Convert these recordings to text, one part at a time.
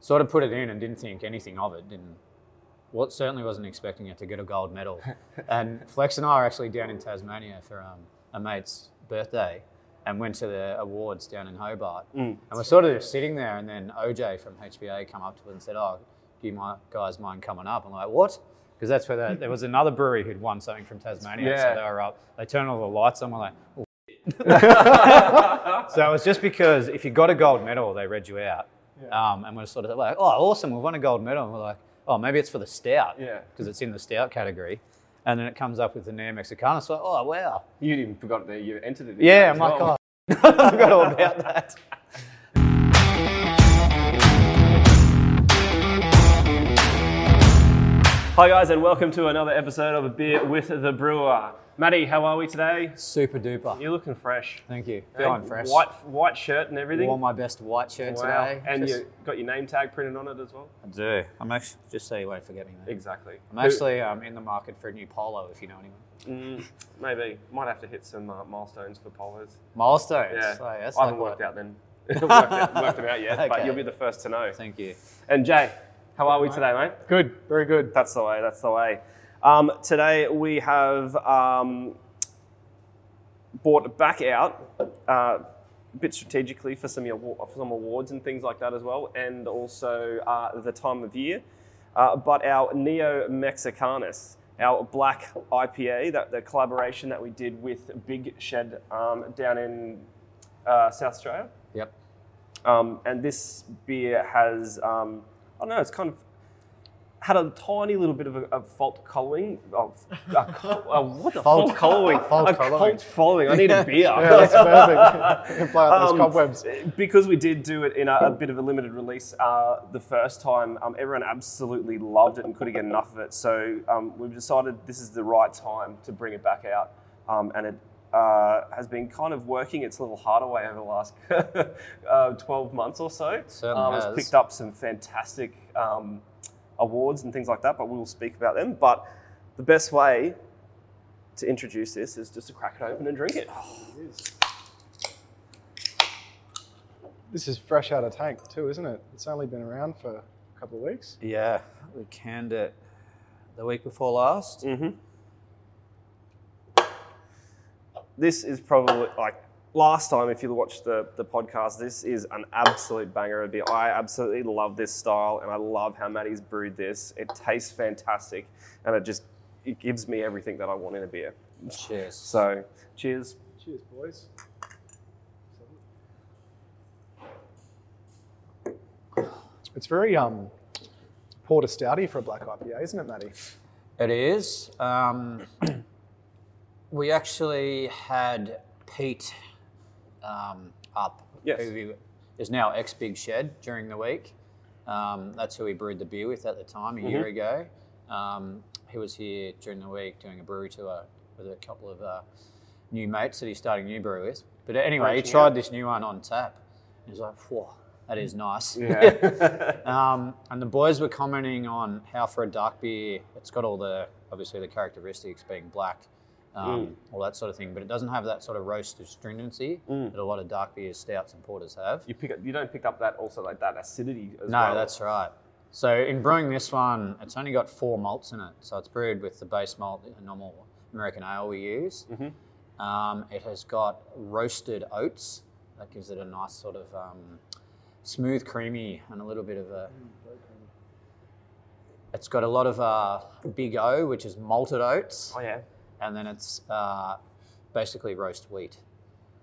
sort of put it in and didn't think anything of it. Didn't. What certainly wasn't expecting it to get a gold medal. and Flex and I are actually down in Tasmania for um, a mate's birthday, and went to the awards down in Hobart. And we're sort of just sitting there, and then OJ from HBA come up to us and said, "Oh, do you guys mind coming up?" I'm like, "What?" Because that's where the, there was another brewery who'd won something from Tasmania, Yeah. so they were up. They turned all the lights on. We're like, "Oh, so it was just because if you got a gold medal, they read you out. Um, and we're sort of like, oh, awesome, we've won a gold medal. And we're like, oh, maybe it's for the stout. Yeah. Because it's in the stout category. And then it comes up with the Neo Mexicana. So, oh, wow. You'd even forgot that you entered it. Yeah, my I'm as like, well. oh, I forgot all about that. Hi guys, and welcome to another episode of a beer with the brewer. Matty, how are we today? Super duper. You're looking fresh. Thank you. Feeling Hey, fresh. White, white shirt and everything. Wore my best white shirt wow. today. And Just- you got your name tag printed on it as well. I do. I'm actually, just so you won't forget me, mate. Exactly. I'm actually um, in the market for a new polo, if you know anyone. Mm, maybe might have to hit some uh, milestones for polos. Milestones. Yeah, So, that's I like haven't worked what- out then. worked, it, worked them out yet, okay. but you'll be the first to know. Thank you. And Jay, how are we today, mate? Good, very good. That's the way. That's the way. Um, today we have um, bought back out uh, a bit strategically for some, for some awards and things like that as well, and also uh, the time of year. Uh, but our Neo Mexicanus, our black IPA, that the collaboration that we did with Big Shed um, down in uh, South Australia. Yep. Um, and this beer has, um, I don't know, it's kind of had a tiny little bit of a, a fault colouring. Of, a, co- a, what the Fault- fault colouring? fault a colouring. cult following. I need a beer. Yeah, that's perfect. You can play out those Um, cobwebs. because we did do it in a, a bit of a limited release uh, the first time, um, everyone absolutely loved it and couldn't get enough of it. So um, we've decided this is the right time to bring it back out, um, and it uh, has been kind of working its little heart away over the last uh, 12 months or so. Certainly um, has. It's picked up some fantastic um, awards and things like that, but we will speak about them. But the best way to introduce this is just to crack it open and drink it. This is fresh out of tank too, isn't it? It's only been around for a couple of weeks. Yeah, we canned it the week before last. Mm-hmm. This is probably like last time. If you watched the, the podcast, this is an absolute banger of beer. I absolutely love this style, and I love how Maddie's brewed this. It tastes fantastic, and it just it gives me everything that I want in a beer. Cheers. So, cheers. Cheers, boys. It's very um, porter stouty for a black IPA, isn't it, Matty? It is. Um, we actually had Pete um, up, Yes. who is now ex Big Shed during the week. Um, that's who we brewed the beer with at the time a year ago. Um, he was here during the week doing a brewery tour with a couple of uh, new mates that he's starting a new brew with. But anyway, he tried this new one on tap. He's like, whoa, that is nice. Yeah. Um, and the boys were commenting on how for a dark beer, it's got all the obviously the characteristics being black, um, all that sort of thing, but it doesn't have that sort of roast astringency that a lot of dark beers, stouts, and porters have. you pick up, you don't pick up that also like that acidity as well. No, well. that's right. So in brewing this one, it's only got four malts in it. So it's brewed with the base malt, the normal American ale we use. Um, it has got roasted oats. That gives it a nice sort of um, smooth, creamy, and a little bit of a. It's got a lot of uh, Big O, which is malted oats, Oh yeah. And then it's uh, basically roast wheat.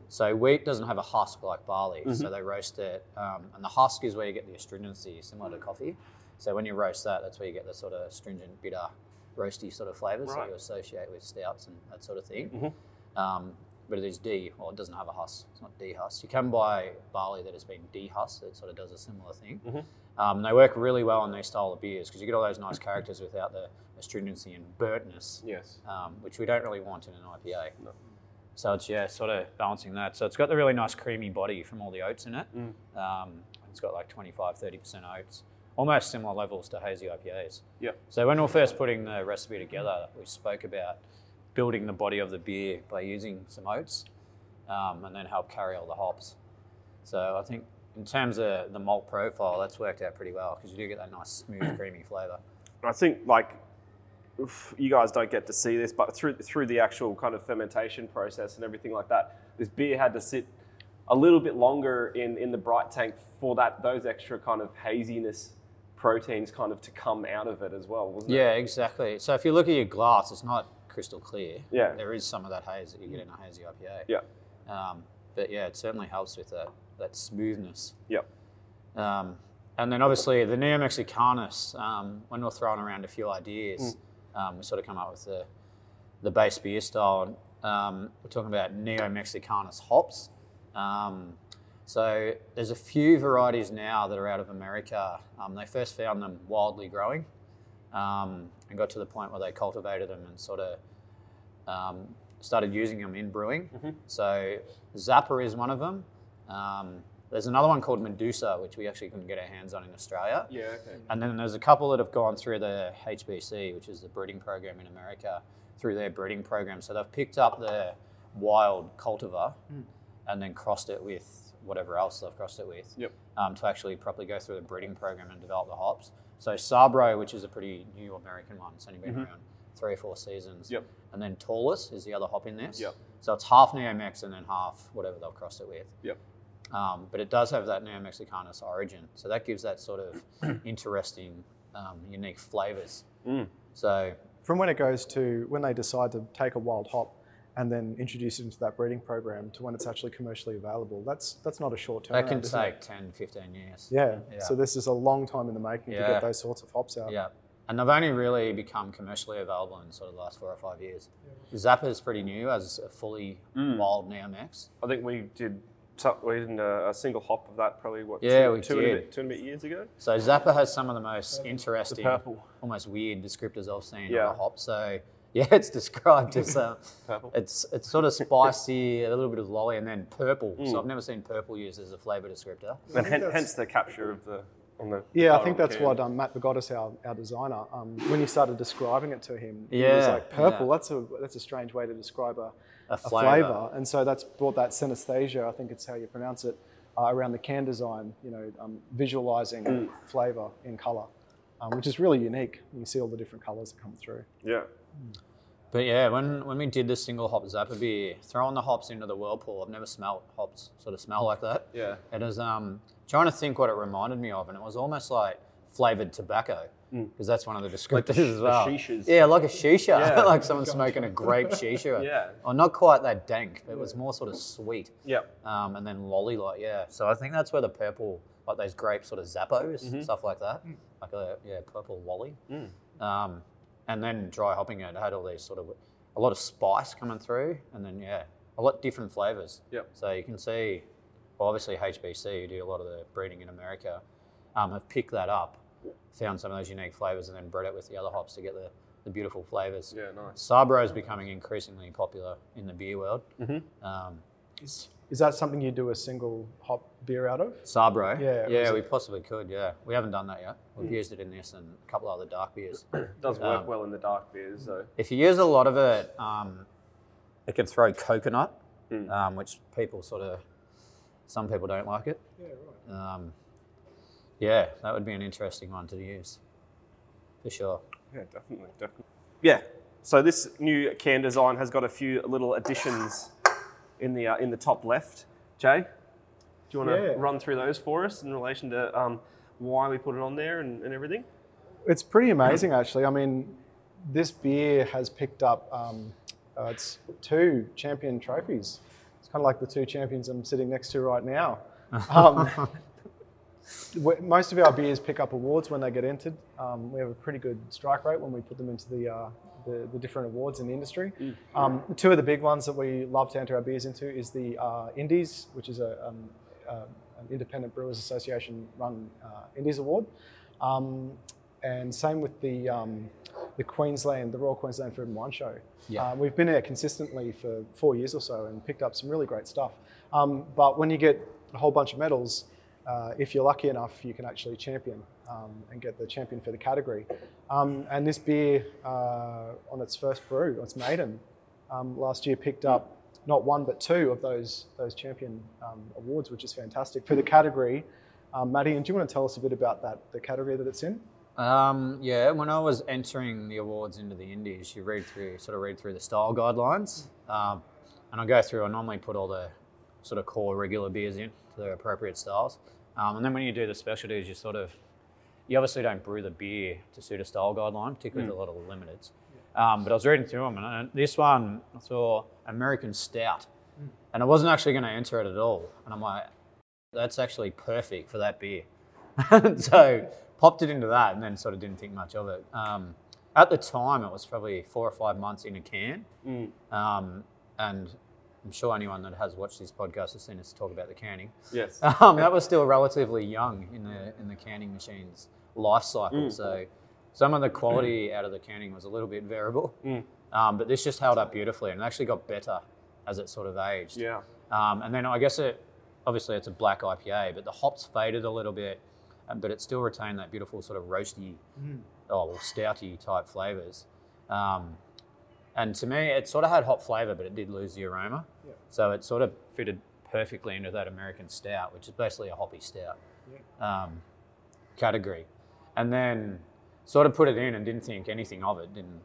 So wheat doesn't have a husk like barley, so they roast it, um, and the husk is where you get the astringency, similar to coffee. So when you roast that, that's where you get the sort of astringent, bitter, roasty sort of flavors Right. that you associate with stouts and that sort of thing. Um, but it is D, well, it doesn't have a husk. It's not dehusked. You can buy barley that has been dehusked that sort of does a similar thing. Um, they work really well on these style of beers because you get all those nice characters without the astringency and burntness Yes. um, which we don't really want in an IPA. So it's yeah, sort of balancing that. So it's got the really nice creamy body from all the oats in it. Um, it's got like 25, 30% oats, almost similar levels to hazy IPAs. Yeah. So when we were first putting the recipe together, we spoke about building the body of the beer by using some oats, um, and then help carry all the hops. So I think in terms of the malt profile, that's worked out pretty well because you do get that nice smooth, creamy flavour. I think like oof, you guys don't get to see this, but through through the actual kind of fermentation process and everything like that, this beer had to sit a little bit longer in, in the bright tank for that those extra kind of haziness proteins kind of to come out of it as well, wasn't Yeah, it? exactly. So if you look at your glass, it's not crystal clear. Yeah. There is some of that haze that you get in a hazy IPA. Yeah. Um, but yeah, it certainly helps with that, that smoothness. Yep. Um, and then obviously the Neo Mexicanus, um, when we're throwing around a few ideas, um, we sort of come up with the, the base beer style. Um, we're talking about Neo Mexicanus hops. Um, so there's a few varieties now that are out of America. Um, they first found them wildly growing um, and got to the point where they cultivated them and sort of um, started using them in brewing. So Zappa is one of them. Um, there's another one called Medusa, which we actually couldn't get our hands on in Australia. Yeah, okay. And then there's a couple that have gone through the HBC, which is the breeding program in America, through their breeding program. So they've picked up their wild cultivar and then crossed it with whatever else they've crossed it with Yep. um, to actually properly go through the breeding program and develop the hops. So Sabro, which is a pretty new American one, it's only been around three or four seasons. Yep. And then Taurus is the other hop in this. Yep. So it's half Neomex and then half whatever they'll cross it with. Yep. Um, but it does have that Neo Mexicanus origin. So that gives that sort of interesting, um, unique flavors. Mm. So From when it goes to when they decide to take a wild hop and then introduce it into that breeding program to when it's actually commercially available, that's that's not a short term. that can take 10, 15 years. Yeah. Yeah. So this is a long time in the making to get those sorts of hops out. Yeah. And they've only really become commercially available in sort of the last four or five years. Zappa is pretty new as a fully Mm. wild Neomex. I think we did so- we did a, a single hop of that probably what Yeah, two, we two and a bit two and a bit years ago. So Zappa has some of the most interesting, purple. almost weird descriptors I've seen Yeah. on a hop. So yeah, it's described as uh, Purple. it's it's sort of spicy, a little bit of lolly, and then purple. Mm. So I've never seen purple used as a flavour descriptor. And think hen- hence the capture of the on the Yeah, I think that's what um, Matt Begotis, our, our designer, um, when you started describing it to him, he was Yeah, like, purple, yeah. that's a that's a strange way to describe a, A a flavour. flavour. And so that's brought that synesthesia, I think it's how you pronounce it, uh, around the can design, you know, um, visualising Mm. flavour in colour, um, which is really unique. You see all the different colours that come through. Yeah. But yeah, when when we did the single hop Zappa beer, throwing the hops into the whirlpool, I've never smelled hops sort of smell like that. Yeah. It is um trying to think what it reminded me of, and it was almost like flavored tobacco because that's one of the descriptors sh- as well. shishas. Yeah, like a shisha, Yeah. like someone smoking a grape shisha. Yeah. Or not quite that dank, but it was more sort of sweet. Yeah. Um, and then lolly like yeah. So I think that's where the purple, like those grape sort of zappos, Mm-hmm. stuff like that, like a yeah purple lolly. Mm. Um, and then dry hopping it, it had all these sort of a lot of spice coming through, and then yeah, a lot different flavors. Yep. So you can see, well, obviously HBC, who do a lot of the breeding in America, um, have picked that up, found some of those unique flavors, and then bred it with the other hops to get the, the beautiful flavors. Yeah. Nice. Sabro is becoming increasingly popular in the beer world. Mhm. Um, Is, is that something you do a single hop beer out of? Sabro, Yeah, yeah, was we possibly could. Yeah, we haven't done that yet. We've used it in this and a couple of other dark beers. It does work Um, well in the dark beers though. If you use a lot of it, um, it can throw coconut, Mm. um, which people sort of, some people don't like it. Yeah, right. Um, yeah, that would be an interesting one to use, for sure. Yeah, definitely, definitely. Yeah. So this new can design has got a few little additions in the uh, in the top left. Jay, do you want to Yeah. run through those for us in relation to um, why we put it on there and, and everything? It's pretty amazing, actually. I mean, this beer has picked up um, uh, it's two champion trophies. It's kind of like the two champions I'm sitting next to right now. Um, most of our beers pick up awards when they get entered. Um, we have a pretty good strike rate when we put them into the, uh, the, the different awards in the industry. Um, two of the big ones that we love to enter our beers into is the uh, Indies, which is a, um, uh, an Independent Brewers Association run uh, Indies Award. Um, and same with the, um, the Queensland, the Royal Queensland Food and Wine Show. Yeah. Uh, we've been there consistently for four years or so and picked up some really great stuff. Um, but when you get a whole bunch of medals, uh, if you're lucky enough, you can actually champion um, and get the champion for the category. Um, and this beer, uh, on its first brew, its maiden, um, last year picked up not one but two of those those champion um, awards, which is fantastic for the category. Um, Maddie, and do you want to tell us a bit about that the category that it's in? Um, yeah, when I was entering the awards into the Indies, you read through, sort of read through the style guidelines, um, and I go through. I normally put all the sort of core regular beers in to their appropriate styles, um, and then when you do the specialties, you sort of, you obviously don't brew the beer to suit a style guideline, particularly a lot of the limiteds. Um, but I was reading through them, and this one I saw American Stout, and I wasn't actually going to enter it at all, and I'm like, that's actually perfect for that beer. so popped it into that and then sort of didn't think much of it. Um, at the time, it was probably four or five months in a can. Um, and I'm sure anyone that has watched this podcast has seen us talk about the canning. Yes. Um, that was still relatively young in the in the canning machine's life cycle. So some of the quality out of the canning was a little bit variable. Um, but this just held up beautifully and it actually got better as it sort of aged. Yeah. Um, and then I guess it, obviously it's a black IPA, but the hops faded a little bit, um, but it still retained that beautiful sort of roasty, oh, well, stouty type flavors. Um, and to me, it sort of had hop flavor, but it did lose the aroma. So it sort of fitted perfectly into that American stout, which is basically a hoppy stout um, category. And then sort of put it in and didn't think anything of it. Didn't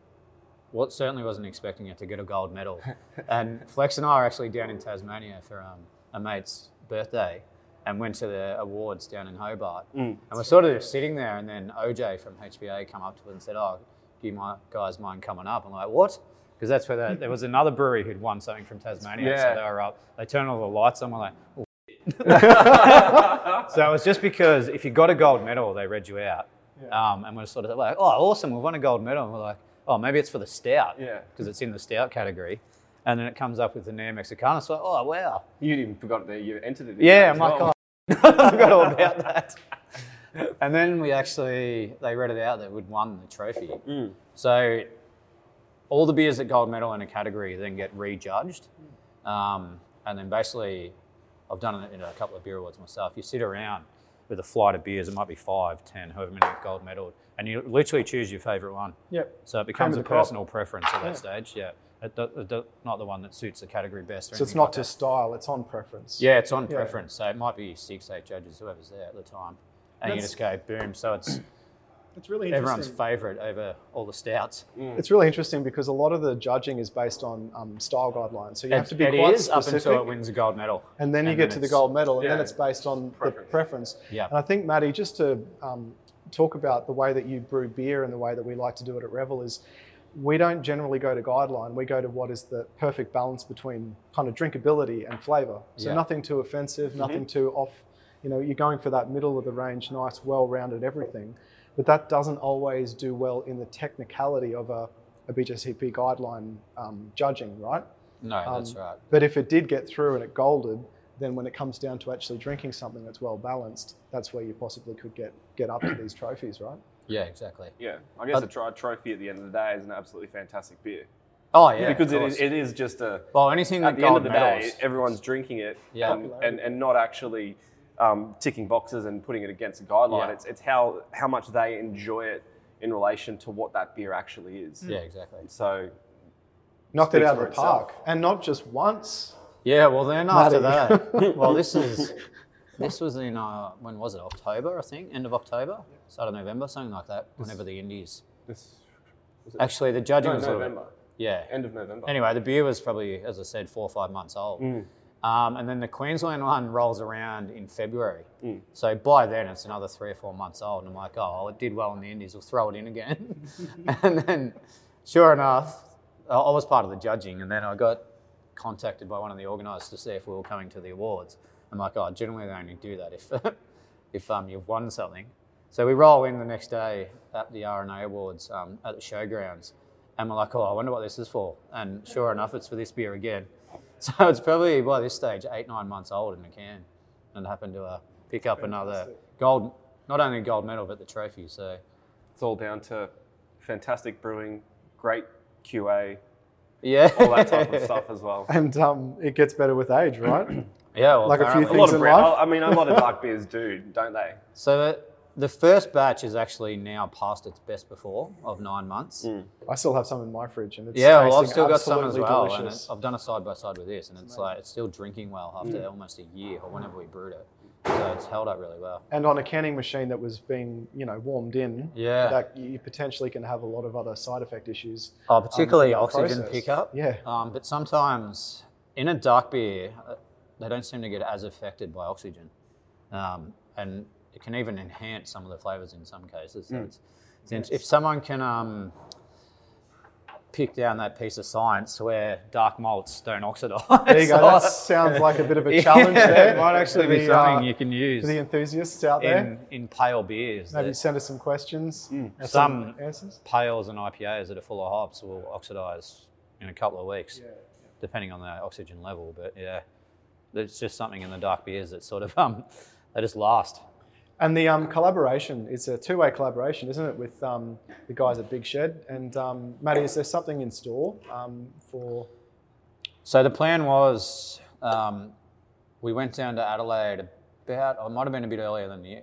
what certainly wasn't expecting it to get a gold medal. and Flex and I are actually down in Tasmania for um, a mate's birthday and went to the awards down in Hobart. And we're sort of just sitting there, and then OJ from HBA come up to us and said, "Oh, do you guys mind coming up?" I'm like, "What?" Because that's where the, there was another brewery who'd won something from Tasmania, Yeah. so they were up. They turned all the lights on. We're like, "Oh, so it was just because if you got a gold medal, they read you out. Um, and we're sort of like, oh, awesome, we've won a gold medal. And we're like, oh, maybe it's for the stout. Yeah. Because it's in the stout category. And then it comes up with the Neo Mexicana. It's like, oh, wow. You even forgot that you entered it. Yeah, I'm like, oh, I forgot all about that. and then we actually, they read it out that we'd won the trophy. So all the beers that gold medal in a category then get rejudged. Um, and then basically, I've done it in a couple of beer awards myself. You sit around with a flight of beers, it might be five, ten, however many have gold medal, and you literally choose your favourite one. Yep. So it becomes a the crop. personal preference at that stage. Yeah. It, not the one that suits the category best. So it's not like just style; it's on preference. Yeah, it's on Yeah. preference. So it might be six, eight judges, whoever's there at the time. And you just go boom. So it's it's really everyone's interesting. favourite over all the stouts. It's really interesting because a lot of the judging is based on um, style guidelines. So you have It, to be it quite is up until it wins a gold medal. and then you And get then to the gold medal, and then it's based on preference. the preference. Yeah. And I think, Maddie, just to um, talk about the way that you brew beer and the way that we like to do it at Revel is we don't generally go to guideline. We go to what is the perfect balance between kind of drinkability and flavour. So Yeah. nothing too offensive, nothing too off. You know, you're going for that middle of the range, nice, well-rounded everything. But that doesn't always do well in the technicality of a, a BJCP guideline um, judging, right? No, that's Um, right. But if it did get through and it golded, then when it comes down to actually drinking something that's well balanced, that's where you possibly could get get up to these trophies, right? Yeah, exactly. Yeah, I guess a tri- trophy at the end of the day is an absolutely fantastic beer Oh yeah, because it is, it is just a. well, anything At that the end of the medals. day, everyone's drinking it Yeah. and, and, and not actually um, ticking boxes and putting it against a guideline. Yeah. It's, it's how, how much they enjoy it in relation to what that beer actually is. yeah, exactly. So, Knocked it out of the itself. park, and not just once. Yeah, well then after that, well this is this was in uh, when was it October I think end of October, start of November, something like that. Whenever the Indies. this was it? Actually, the judging no, was a little bit- November. yeah. End of November. Anyway, the beer was probably, as I said, four or five months old. Um, and then the Queensland one rolls around in February. So by then it's another three or four months old. And I'm like, oh, it did well in the Indies. We'll throw it in again. and then, sure enough, I I was part of the judging. And then I got contacted by one of the organisers to see if we were coming to the awards. I'm like, oh, generally they only do that if, if um, you've won something. So we roll in the next day at the RNA Awards um, at the showgrounds. And we're like, oh, I wonder what this is for. And sure enough, it's for this beer again. So it's probably by this stage eight, nine months old in a can. And happened to uh, pick up another gold, not only gold medal, but the trophy. So It's all down to fantastic brewing, great QA, yeah. all that type of stuff as well. And um, it gets better with age, right? Yeah, well, Like a few apparently- A lot Things of in brown, life? I mean, a lot of dark beers do, don't they? So that the first batch is actually now past its best before of nine months. I still have some in my fridge, and it's Yeah, well, I've still got some as absolutely well, and it, I've done a side by side with this, and it's like it's still drinking well after Mm. almost a year or whenever we brewed it. So it's held up really well. and on a canning machine that was being, you know, warmed in, Yeah. that you potentially can have a lot of other side effect issues. Oh, particularly that oxygen process. pickup. Yeah. Um, but sometimes in a dark beer, uh, they don't seem to get as affected by oxygen, um, and it can even enhance some of the flavors in some cases. So it's, it's int- if someone can um, pick down that piece of science where dark malts don't oxidize, There you go. That sounds like a bit of a challenge Yeah, there. It might actually for be something uh, you can use for the enthusiasts out there. in, in pale beers. Maybe send us some questions. and Some- answers. pales and IPAs that are full of hops will oxidize in a couple of weeks, depending on the oxygen level. But yeah, there's just something in the dark beers that sort of um, they just last. And the um, collaboration, it's a two-way collaboration, isn't it, with um, the guys at Big Shed? And um, Matty, is there something in store um, for? So the plan was um, we went down to Adelaide about, or it might have been a bit earlier than the year,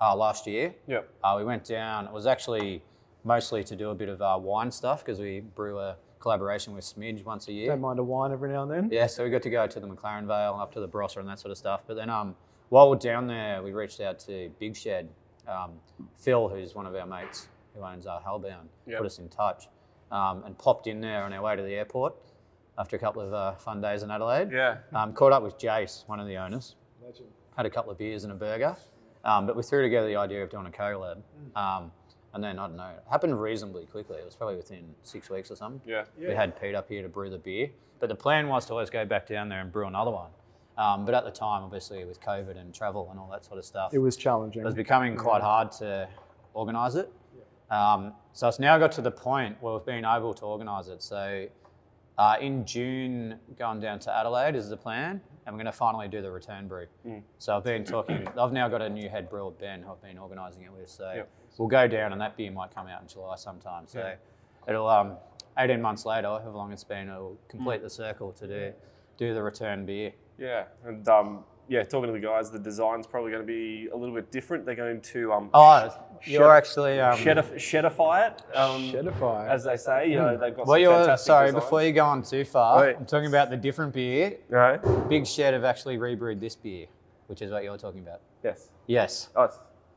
uh, last year. Yep. Uh, we went down. It was actually mostly to do a bit of uh, wine stuff because we brew a collaboration with Smidge once a year. Don't mind a wine every now and then. Yeah, so we got to go to the McLaren Vale, up to the Barossa and that sort of stuff. But then um, while we're down there, we reached out to Big Shed. Um, Phil, who's one of our mates who owns our Hellbound, Yep. put us in touch um, and popped in there on our way to the airport after a couple of uh, fun days in Adelaide. Yeah. Um, caught up with Jace, one of the owners, had a couple of beers and a burger. Um, but we threw together the idea of doing a collab. Um, and then, I don't know, it happened reasonably quickly. It was probably within six weeks or something. Yeah. Yeah. We had Pete up here to brew the beer, but the plan was to always go back down there and brew another one. Um, but at the time, obviously, with COVID and travel and all that sort of stuff, It was challenging. it was becoming quite hard to organise it. Um, so it's now got to the point where we've been able to organise it. So uh, in June, going down to Adelaide is the plan, and we're going to finally do the return brew. So I've been talking. I've now got a new head brewer, Ben, who I've been organising it with. So Yep. we'll go down, and that beer might come out in July sometime. So it'll um, 18 months later, however long it's been, it'll complete the circle to do do the return beer. Yeah. And um, yeah, talking to the guys, the design's probably going to be a little bit different. They're going to um, Oh, you're Shed- actually um, shedif- shedify it, um, Shedify. as they say. You know, they've got Well, some you're fantastic sorry. designs. Before you go on too far, Wait. I'm talking about the different beer. Right. Big Shed have actually rebrewed this beer, which is what you're talking about. Yes. Yes. Oh,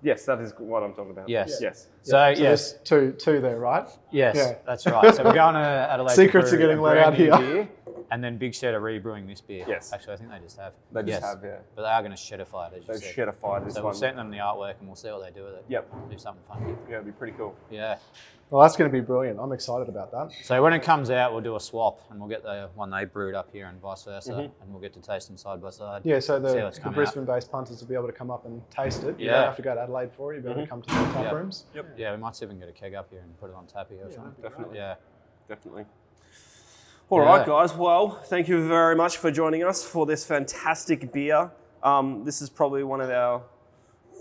yes, that is what I'm talking about. Yes. Yes. So So yes, there's two, two there, right? yes, Yeah. that's right. So we're going to Adelaide. to Secrets are getting a let out here. beer, and then Big Shed are rebrewing this beer. Yes. Actually, I think they just have. They just yes. have, yeah. But they are going to shedify it, as you They've said. shedified this So one. we've sent them the artwork, and we'll see what they do with it. Yep. Do something funky. Yeah, it'd be pretty cool. Yeah. Well, that's going to be brilliant. I'm excited about that. So when it comes out, we'll do a swap, and we'll get the one they brewed up here, and vice versa, Mm-hmm. and we'll get to taste them side by side. Yeah, so See the, what's the coming out. Brisbane-based punters will be able to come up and taste it. You Yeah. don't have to go to Adelaide for it. You'll be able to come to the tap Yeah. rooms. Yeah, we might even get a keg up here and put it on tap here or something. definitely. Yeah. Definitely. All right, Yeah. guys. Well, thank you very much for joining us for this fantastic beer. Um, this is probably one of our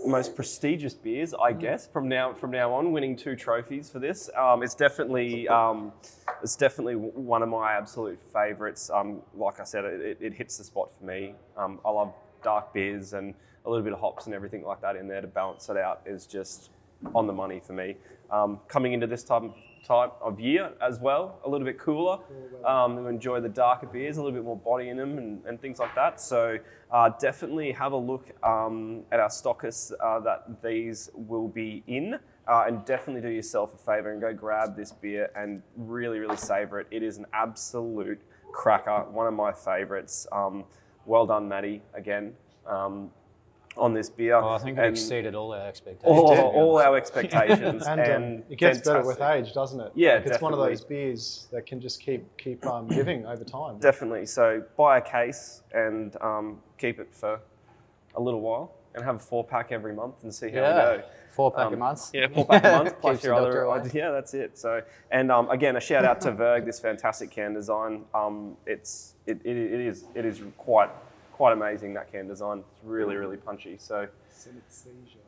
most prestigious beers, I guess, from now from now on, winning two trophies for this. Um, it's definitely um, it's definitely one of my absolute favourites. Um, like I said, it, it- it hits the spot for me. Um, I love dark beers and a little bit of hops and everything like that in there to balance it out is just on the money for me. Um, coming into this of, type of year as well, a little bit cooler, um, to enjoy the darker beers, a little bit more body in them and, and things like that. So uh, definitely have a look um, at our stockists uh, that these will be in. Uh, and definitely do yourself a favor and go grab this beer and really, really savor it. It is an absolute cracker, one of my favorites. Um, well done, Maddie, again, um, on this beer. Well, I think it And exceeded all our expectations. all, to all our expectations. And, and, um, it gets better with age, doesn't it? Yeah, Like, it's one of those beers that can just keep keep um, giving over time. Definitely. So buy a case and um, keep it for a little while, and have a four pack every month and see how Yeah. we go. Four pack Um, a month. Yeah, four pack a month plus your other. away. Yeah, that's it. So, and um, again, a shout out to Verg, this fantastic can design. Um, it's it, it, it is it is quite quite amazing that can design. It's really really punchy. So,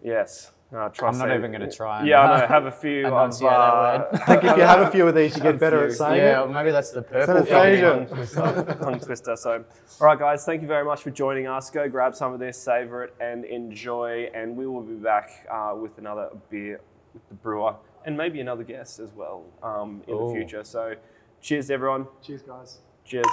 Yes. Uh, try I'm not say- even going to try. And, Yeah, I know. Have a few. of, enunciate that uh, word. I think if you have a few of these, you get better at saying yeah, it. well, maybe that's the purple. Synesthesia. thing. tongue twister. So, all right, guys, thank you very much for joining us. Go grab some of this, savor it, and enjoy. And we will be back uh, with another beer with the brewer and maybe another guest as well um, in the future. So, cheers, everyone. Cheers, guys. Cheers.